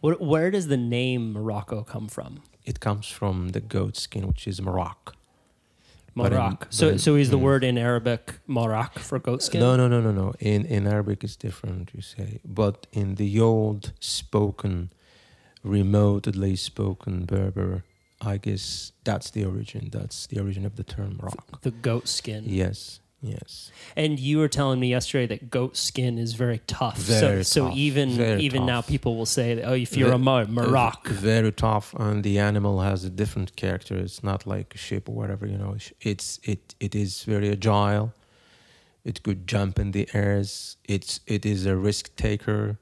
What, where does the name Morocco come from? It comes from the goat skin, which is Morocco. In- Morocco. So, so is the mm. word in Arabic Morocco for goat skin? No, no, no, no, no. In in Arabic, it's different. You say, but in the old spoken, remotely spoken Berber, I guess that's the origin. That's the origin of the term Morocco. The goat skin. Yes, yes. And you were telling me yesterday that goat skin is very tough. Very so, so even very even now, people will say, that, "Oh, if you're Ve- a Mo- Morocco, Uh, very tough, and the animal has a different character. It's not like a sheep or whatever. You know, it's it it is very agile. It could jump in the airs. It's it is a risk taker.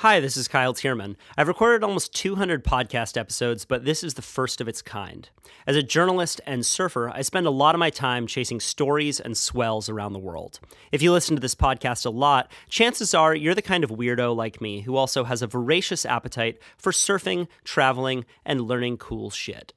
Hi, this is Kyle Thiermann. I've recorded almost 200 podcast episodes, but this is the first of its kind. As a journalist and surfer, I spend a lot of my time chasing stories and swells around the world. If you listen to this podcast a lot, chances are you're the kind of weirdo like me who also has a voracious appetite for surfing, traveling, and learning cool shit.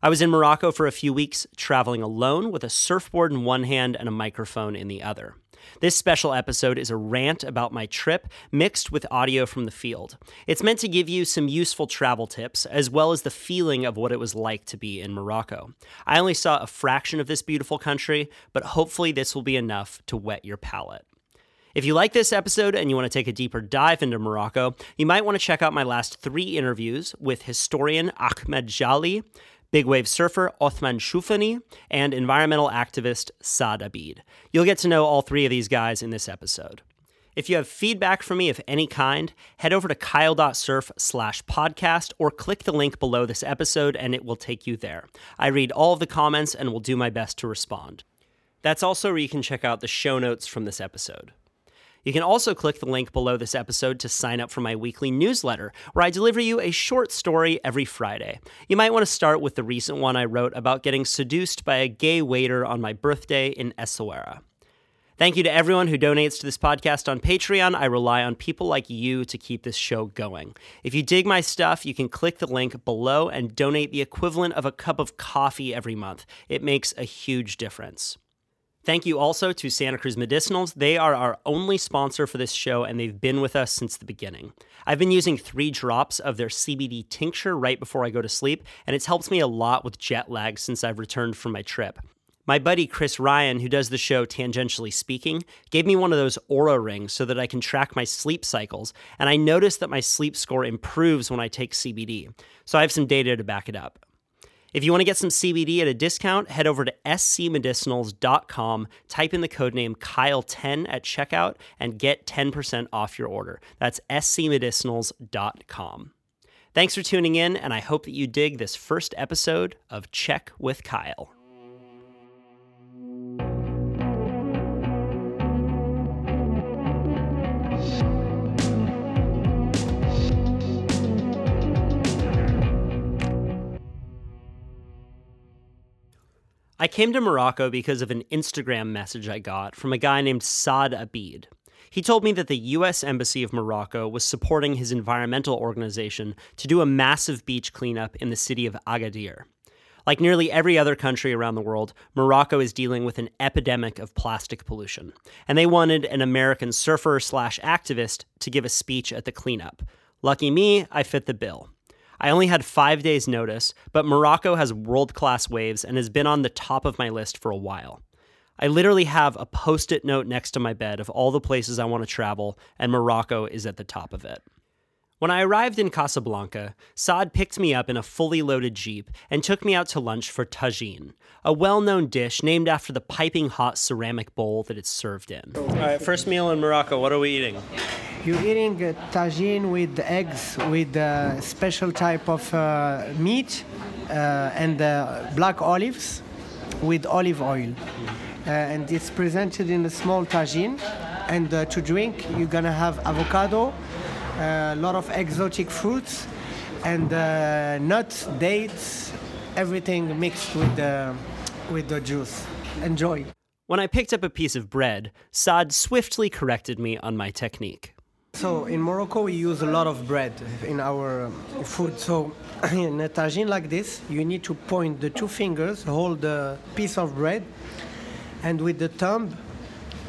I was in Morocco for a few weeks, traveling alone with a surfboard in one hand and a microphone in the other. This special episode is a rant about my trip mixed with audio from the field. It's meant to give you some useful travel tips as well as the feeling of what it was like to be in Morocco. I only saw a fraction of this beautiful country, but hopefully this will be enough to whet your palate. If you like this episode and you want to take a deeper dive into Morocco, you might want to check out my last three interviews with historian Ahmed Jali, big wave surfer Othman Choufani, and environmental activist Saad Abid. You'll get to know all three of these guys in this episode. If you have feedback for me of any kind, head over to kyle.surf slash podcast or click the link below this episode and it will take you there. I read all of the comments and will do my best to respond. That's also where you can check out the show notes from this episode. You can also click the link below this episode to sign up for my weekly newsletter, where I deliver you a short story every Friday. You might want to start with the recent one I wrote about getting seduced by a gay waiter on my birthday in Essaouira. Thank you to everyone who donates to this podcast on Patreon. I rely on people like you to keep this show going. If you dig my stuff, you can click the link below and donate the equivalent of a cup of coffee every month. It makes a huge difference. Thank you also to Santa Cruz Medicinals. They are our only sponsor for this show, and they've been with us since the beginning. I've been using three drops of their CBD tincture right before I go to sleep, and it's helped me a lot with jet lag since I've returned from my trip. My buddy Chris Ryan, who does the show Tangentially Speaking, gave me one of those Oura rings so that I can track my sleep cycles, and I noticed that my sleep score improves when I take CBD. So I have some data to back it up. If you want to get some CBD at a discount, head over to scmedicinals.com, type in the code name Kyle10 at checkout, and get 10% off your order. That's scmedicinals.com. Thanks for tuning in, and I hope that you dig this first episode of Check with Kyle. I came to Morocco because of an Instagram message I got from a guy named Saad Abid. He told me that the U.S. Embassy of Morocco was supporting his environmental organization to do a massive beach cleanup in the city of Agadir. Like nearly every other country around the world, Morocco is dealing with an epidemic of plastic pollution, and they wanted an American surfer slash activist to give a speech at the cleanup. Lucky me, I fit the bill. I only had five days' notice, but Morocco has world class waves and has been on the top of my list for a while. I literally have a post it note next to my bed of all the places I want to travel, and Morocco is at the top of it. When I arrived in Casablanca, Saad picked me up in a fully loaded Jeep and took me out to lunch for tagine, a well known dish named after the piping hot ceramic bowl that it's served in. All right, first meal in Morocco, what are we eating? You're eating uh, tagine with eggs, with a special type of uh, meat, uh, and uh, black olives with olive oil. Uh, and it's presented in a small tagine. And uh, to drink, you're gonna have avocado, a lot of exotic fruits, and uh, nuts, dates, everything mixed with the, with the juice. Enjoy. When I picked up a piece of bread, Saad swiftly corrected me on my technique. So in Morocco, we use a lot of bread in our um, food. So in a tagine like this, you need to point the two fingers, hold the piece of bread, and with the thumb,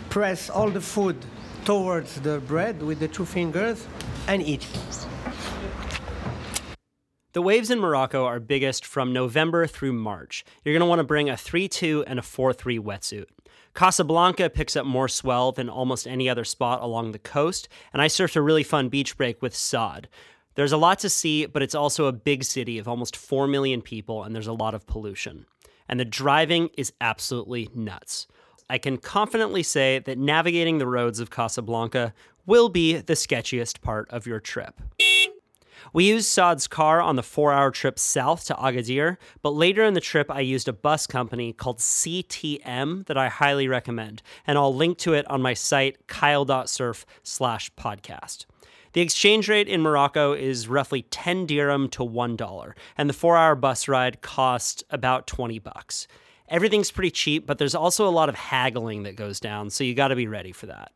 press all the food towards the bread with the two fingers and eat. The waves in Morocco are biggest from November through March. You're going to want to bring a 3 2 and a 4 3 wetsuit. Casablanca picks up more swell than almost any other spot along the coast, and I surfed a really fun beach break with Saad. There's a lot to see, but it's also a big city of almost 4 million people, and there's a lot of pollution. And the driving is absolutely nuts. I can confidently say that navigating the roads of Casablanca will be the sketchiest part of your trip. We used Saad's car on the four hour trip south to Agadir, but later in the trip, I used a bus company called CTM that I highly recommend, and I'll link to it on my site, kyle.surf slash podcast. The exchange rate in Morocco is roughly 10 dirham to $1, and the four hour bus ride cost about 20 bucks. Everything's pretty cheap, but there's also a lot of haggling that goes down, so you gotta be ready for that.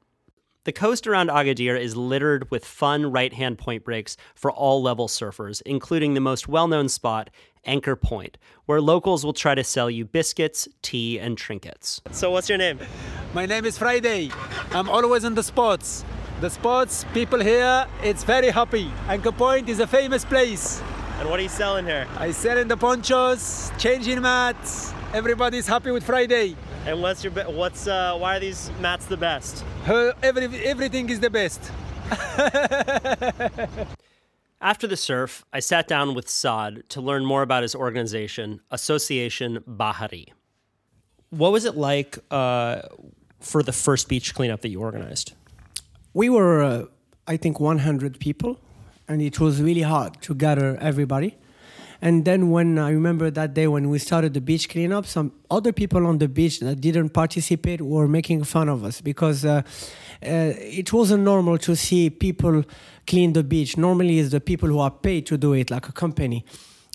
The coast around Agadir is littered with fun right hand point breaks for all level surfers, including the most well known spot, Anchor Point, where locals will try to sell you biscuits, tea, and trinkets. So, what's your name? My name is Friday. I'm always in the spots. The spots, people here, it's very happy. Anchor Point is a famous place. And what are you selling here? I sell in the ponchos, changing mats. Everybody's happy with Friday. And what's your what's uh, why are these mats the best? Her, every, everything is the best. After the surf, I sat down with Saad to learn more about his organization, Association Bahari. What was it like uh, for the first beach cleanup that you organized? We were, uh, I think, 100 people, and it was really hard to gather everybody. And then when I remember that day when we started the beach cleanup, some other people on the beach that didn't participate were making fun of us because uh, uh, it wasn't normal to see people clean the beach. Normally, it's the people who are paid to do it, like a company.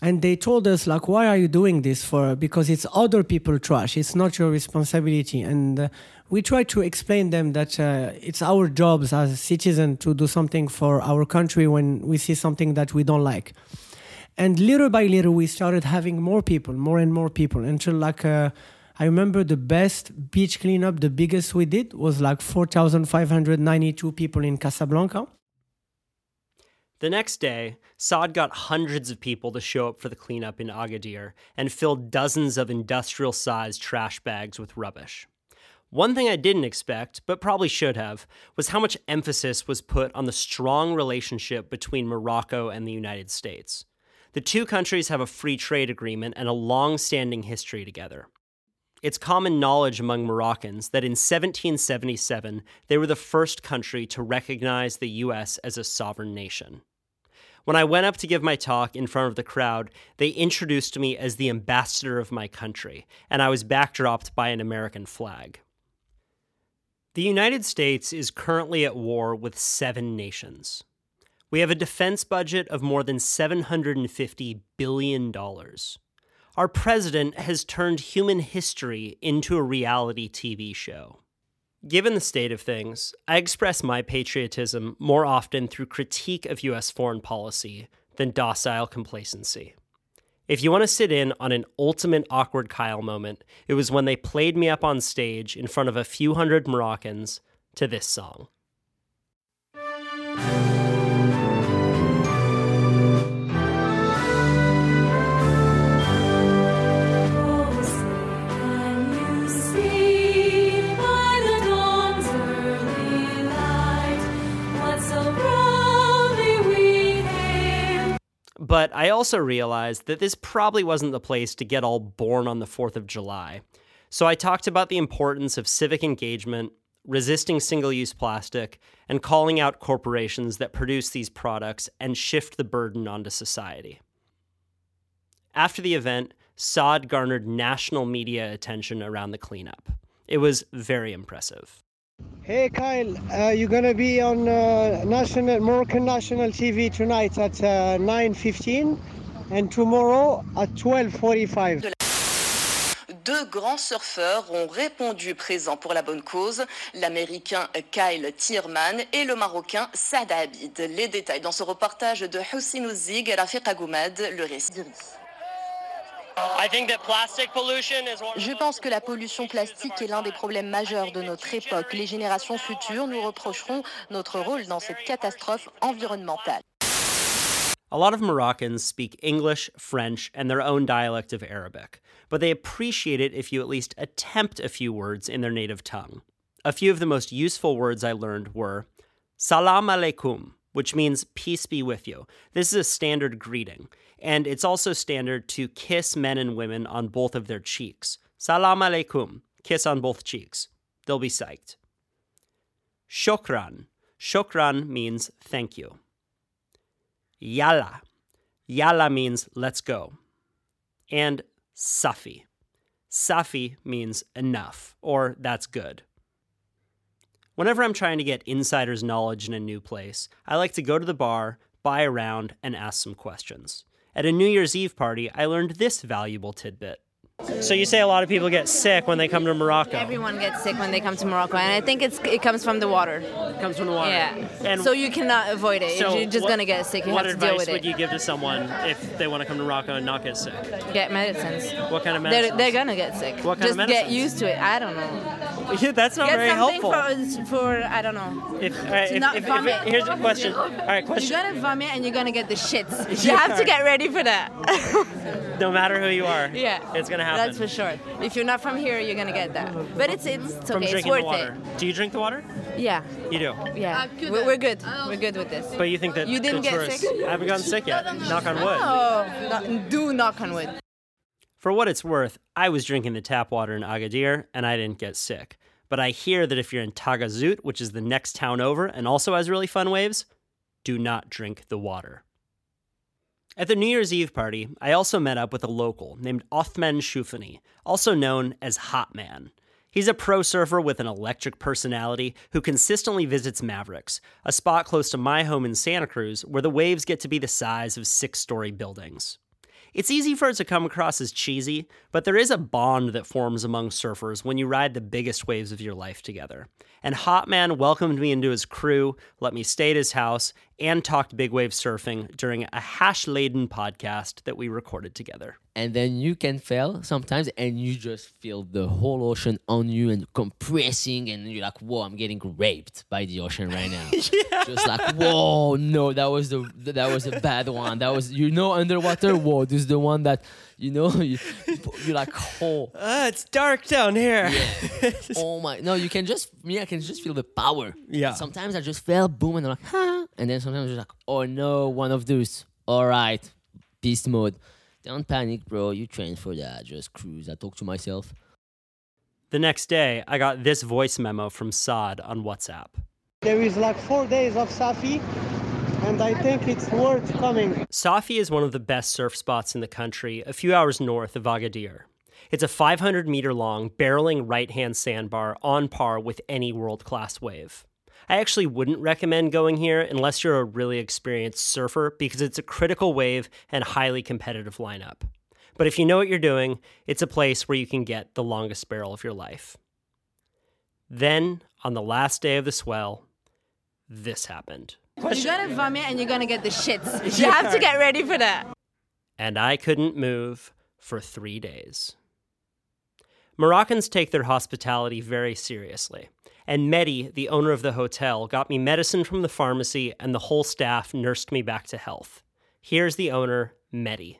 And they told us like, why are you doing this for? Because it's other people trash. It's not your responsibility. And uh, we try to explain them that uh, it's our jobs as citizens to do something for our country when we see something that we don't like and little by little we started having more people more and more people until like uh, i remember the best beach cleanup the biggest we did was like 4592 people in casablanca the next day, Saad got hundreds of people to show up for the cleanup in Agadir and filled dozens of industrial sized trash bags with rubbish. One thing I didn't expect, but probably should have, was how much emphasis was put on the strong relationship between Morocco and the United States. The two countries have a free trade agreement and a long standing history together. It's common knowledge among Moroccans that in 1777 they were the first country to recognize the U.S. as a sovereign nation. When I went up to give my talk in front of the crowd, they introduced me as the ambassador of my country, and I was backdropped by an American flag. The United States is currently at war with seven nations. We have a defense budget of more than $750 billion. Our president has turned human history into a reality TV show. Given the state of things, I express my patriotism more often through critique of US foreign policy than docile complacency. If you want to sit in on an ultimate awkward Kyle moment, it was when they played me up on stage in front of a few hundred Moroccans to this song. But I also realized that this probably wasn't the place to get all born on the 4th of July. So I talked about the importance of civic engagement, resisting single use plastic, and calling out corporations that produce these products and shift the burden onto society. After the event, Saad garnered national media attention around the cleanup. It was very impressive. Hey Kyle, uh, you're gonna be on uh, national Moroccan national TV tonight at uh, 9:15 and tomorrow at 12:45. Deux grands surfeurs ont répondu présents pour la bonne cause, l'américain Kyle Tierman et le marocain Saad Abid. Les détails dans ce reportage de Houssine Ouzig et Rafiq Agoumad, le récit. Je pense que la pollution plastique est l'un des problèmes majeurs de notre époque. Les générations futures nous reprocheront notre rôle dans cette catastrophe environnementale. A lot of Moroccans speak English, French, and their own dialect of Arabic, but they appreciate it if you at least attempt a few words in their native tongue. A few of the most useful words I learned were Salam alaikum, which means peace be with you. This is a standard greeting, and it's also standard to kiss men and women on both of their cheeks. Salam alaikum, kiss on both cheeks. They'll be psyched. Shokran. Shokran means thank you. Yalla. Yalla means let's go. And Safi. Safi means enough, or that's good. Whenever I'm trying to get insider's knowledge in a new place, I like to go to the bar, buy around, and ask some questions. At a New Year's Eve party, I learned this valuable tidbit. So you say a lot of people get sick when they come to Morocco. Everyone gets sick when they come to Morocco, and I think it's it comes from the water. It comes from the water. Yeah. And so you cannot avoid it. so You're just what- gonna get sick. You what have to deal advice would you give to someone if they want to come to Morocco and not get sick? Get medicines. What kind of They're, medicine? they're gonna get sick. What kind of medicines? just get used to it. I don't know. Yeah, that's not get very something helpful. For, for I don't know. if, all right, to if, not if- if- here's a question. All right, question. You're gonna vomit and you're gonna get the shits. You have to get ready for that. No matter who you are, yeah. it's gonna happen. That's for sure. If you're not from here, you're gonna get that. But it's it's, it's okay. It's worth the water. Do you drink the water? Yeah. You do. Yeah. Uh, we're, we're good. We're good with this. But you think that You didn't the get tourists sick? I haven't gotten sick yet. Knock on wood. Oh, no- do knock on wood. For what it's worth, I was drinking the tap water in Agadir and I didn't get sick. But I hear that if you're in Tagazout, which is the next town over and also has really fun waves, do not drink the water. At the New Year's Eve party, I also met up with a local named Othman Choufani, also known as Hot Man. He's a pro surfer with an electric personality who consistently visits Mavericks, a spot close to my home in Santa Cruz where the waves get to be the size of six story buildings. It's easy for it to come across as cheesy, but there is a bond that forms among surfers when you ride the biggest waves of your life together. And Hot Man welcomed me into his crew, let me stay at his house, and talked big wave surfing during a hash laden podcast that we recorded together. and then you can fail sometimes and you just feel the whole ocean on you and compressing and you're like whoa i'm getting raped by the ocean right now. Just like whoa no that was the that was a bad one. That was you know underwater? Whoa this is the one that you know you, you're like oh. Uh, it's dark down here. oh my no you can just me i can just feel the power. Yeah. sometimes i just fell boom and i'm like huh? And then sometimes you're like oh no one of those. All right beast mode. Don't panic bro. You trained for that. Just cruise. I talk to myself. The next day, I got this voice memo from Saad on WhatsApp. There is like four days of Safi, and I think it's worth coming. Safi is one of the best surf spots in the country, a few hours north of Agadir. It's a 500 meter long, barreling right hand sandbar on par with any world class wave. I actually wouldn't recommend going here unless you're a really experienced surfer because it's a critical wave and highly competitive lineup. But if you know what you're doing, it's a place where you can get the longest barrel of your life. Then, on the last day of the swell, this happened. You're gonna vomit and you're gonna get the shits. You have to get ready for that. and I couldn't move for three days. Moroccans take their hospitality very seriously, and Mehdi, the owner of the hotel, got me medicine from the pharmacy, and the whole staff nursed me back to health. Here's the owner, Mehdi.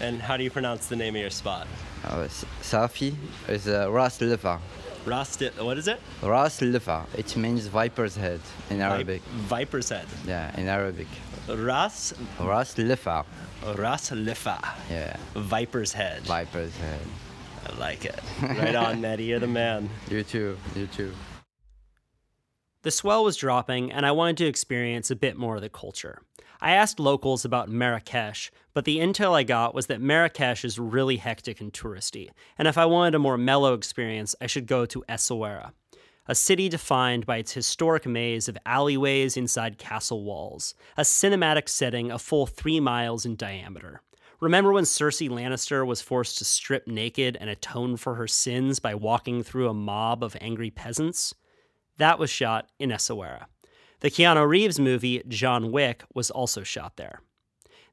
And how do you pronounce the name of your spot? Uh, Safi is uh, Ras Lifa. Rast, what is it? Ras Lifa. It means viper's head in Arabic. Viper's head. Yeah, in Arabic. Ras, Ras Lifa. Ras Lifa. Yeah, Viper's head. viper's head. I like it. Right on, Mehdi. You're the man. You too. You too. The swell was dropping, and I wanted to experience a bit more of the culture. I asked locals about Marrakesh, but the intel I got was that Marrakesh is really hectic and touristy, and if I wanted a more mellow experience, I should go to Essaouira, a city defined by its historic maze of alleyways inside castle walls, a cinematic setting a full three miles in diameter. Remember when Cersei Lannister was forced to strip naked and atone for her sins by walking through a mob of angry peasants? That was shot in Essaouira. The Keanu Reeves movie, John Wick, was also shot there.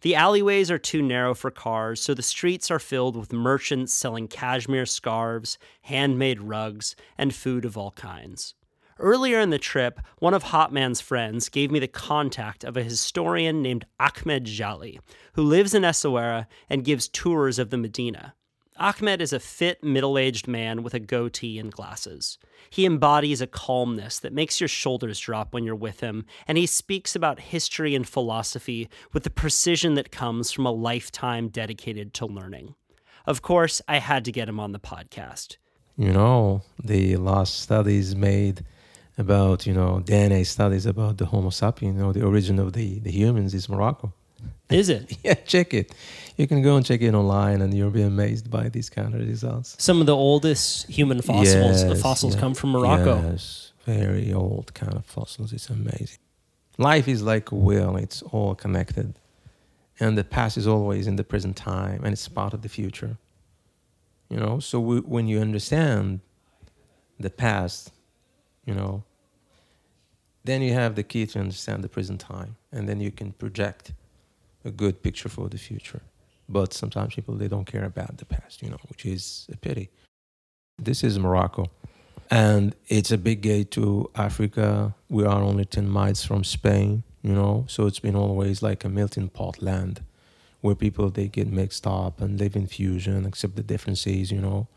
The alleyways are too narrow for cars, so the streets are filled with merchants selling cashmere scarves, handmade rugs, and food of all kinds. Earlier in the trip, one of Hotman's friends gave me the contact of a historian named Ahmed Jali, who lives in Essaouira and gives tours of the Medina. Ahmed is a fit, middle aged man with a goatee and glasses. He embodies a calmness that makes your shoulders drop when you're with him, and he speaks about history and philosophy with the precision that comes from a lifetime dedicated to learning. Of course, I had to get him on the podcast. You know, the last studies made about, you know, DNA studies about the Homo sapien, you know, the origin of the, the humans is Morocco. Is it? yeah, check it. You can go and check it online, and you'll be amazed by these kind of results. Some of the oldest human fossils Yes, fossils yeah. come from Morocco. Yes, very old kind of fossils. It's amazing. Life is like a wheel; it's all connected, and the past is always in the present time, and it's part of the future. You know, so we, when you understand the past, you know, then you have the key to understand the present time, and then you can project a good picture for the future. But sometimes people they don't care about the past, you know, which is a pity. This is Morocco, and it's a big gate to Africa. We are only ten miles from Spain, you know, so it's been always like a melting pot land, where people they get mixed up and live in fusion, accept the differences, you know.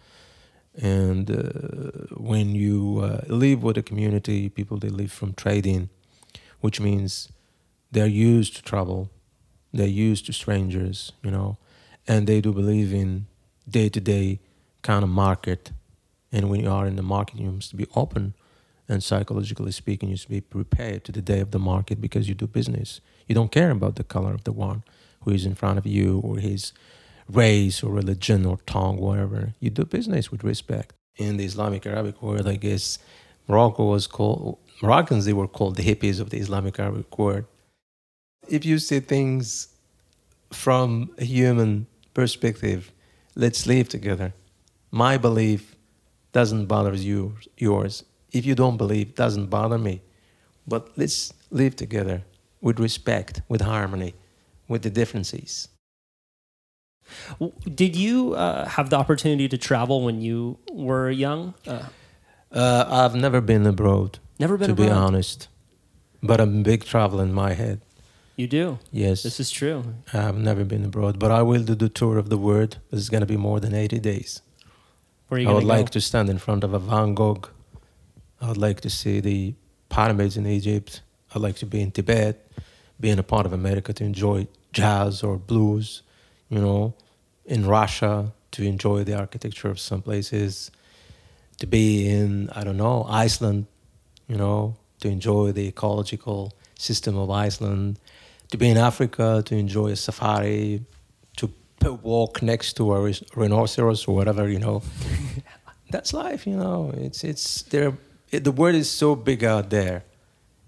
And uh, when you uh, live with a community, people they live from trading, which means they're used to travel, they're used to strangers, you know, and they do believe in day to day kind of market. And when you are in the market, you must be open and psychologically speaking, you must be prepared to the day of the market because you do business. You don't care about the color of the one who is in front of you or his race or religion or tongue, whatever. You do business with respect. In the Islamic Arabic world, I guess Morocco was called Moroccans. They were called the hippies of the Islamic Arabic world. If you see things from a human perspective, let's live together. My belief doesn't bother you, yours. If you don't believe, doesn't bother me. But let's live together with respect, with harmony, with the differences. Did you uh, have the opportunity to travel when you were young? Uh, Uh, I've never been abroad, never been to be honest. But I'm a big traveler in my head. You do. Yes, This is true. I've never been abroad, but I will do the tour of the world. It's going to be more than 80 days. Where are you I would to like to stand in front of a Van Gogh. I would like to see the pyramids in Egypt. I'd like to be in Tibet, being a part of America to enjoy jazz or blues, you know, in Russia to enjoy the architecture of some places, to be in, I don't know, Iceland, you know, to enjoy the ecological system of Iceland, to be in Africa, to enjoy a safari, to walk next to a rhinoceros or whatever, you know. That's life, you know. It's it's there. It, the world is so big out there,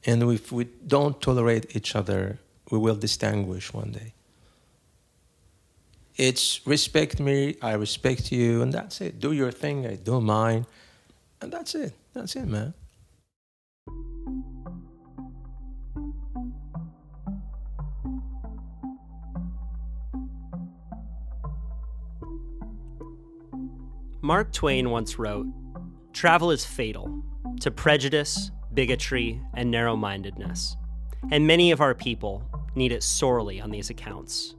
and if we don't tolerate each other, we will distinguish one day. It's respect me, I respect you, and that's it. Do your thing, I do mine, and that's it. That's it, man. Mark Twain once wrote Travel is fatal to prejudice, bigotry, and narrow mindedness, and many of our people need it sorely on these accounts.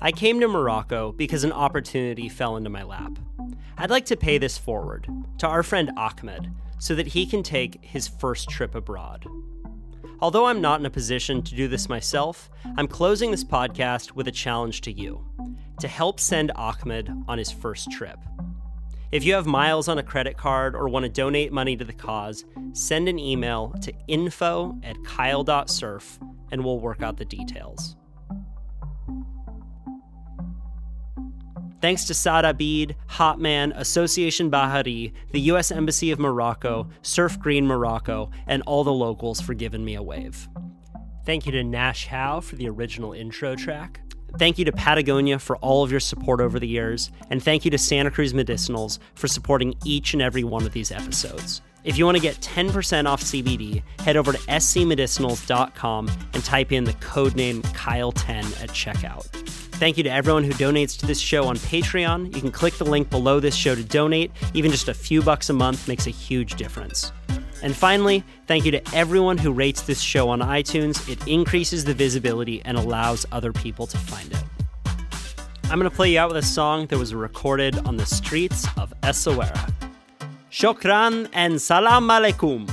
I came to Morocco because an opportunity fell into my lap. I'd like to pay this forward to our friend Ahmed so that he can take his first trip abroad. Although I'm not in a position to do this myself, I'm closing this podcast with a challenge to you to help send Ahmed on his first trip. If you have miles on a credit card or want to donate money to the cause, send an email to info at kyle.surf and we'll work out the details. Thanks to Saad Abid, Hotman, Association Bahari, the U.S. Embassy of Morocco, Surf Green Morocco, and all the locals for giving me a wave. Thank you to Nashe Howe for the original intro track. Thank you to Patagonia for all of your support over the years, and thank you to Santa Cruz Medicinals for supporting each and every one of these episodes. If you want to get 10% off CBD, head over to scmedicinals.com and type in the code name Kyle10 at checkout. Thank you to everyone who donates to this show on Patreon. You can click the link below this show to donate. Even just a few bucks a month makes a huge difference. And finally, thank you to everyone who rates this show on iTunes. It increases the visibility and allows other people to find it. I'm going to play you out with a song that was recorded on the streets of Essaouira. Shokran and salam alaikum.